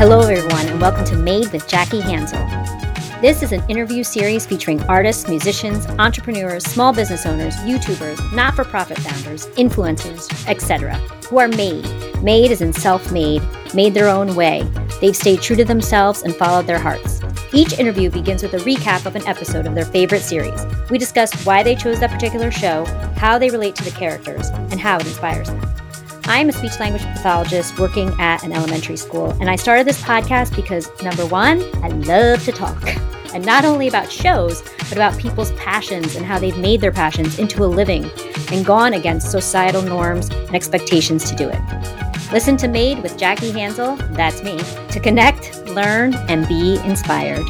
and welcome to Made with Jackie Hanzl. This is an interview series featuring artists, musicians, entrepreneurs, small business owners, YouTubers, not for profit founders, influencers, etc., who are made. Made as in self made, made their own way. They've stayed true to themselves and followed their hearts. Each interview begins with a recap of an episode of their favorite series. We discuss why they chose that particular show, how they relate to the characters, and how it inspires them. I'm a speech language pathologist working at an elementary school, and I started this podcast because number one, I love to talk. And not only about shows, but about people's passions and how they've made their passions into a living and gone against societal norms and expectations to do it. Listen to Made with Jackie Hanzl, that's me, to connect, learn, and be inspired.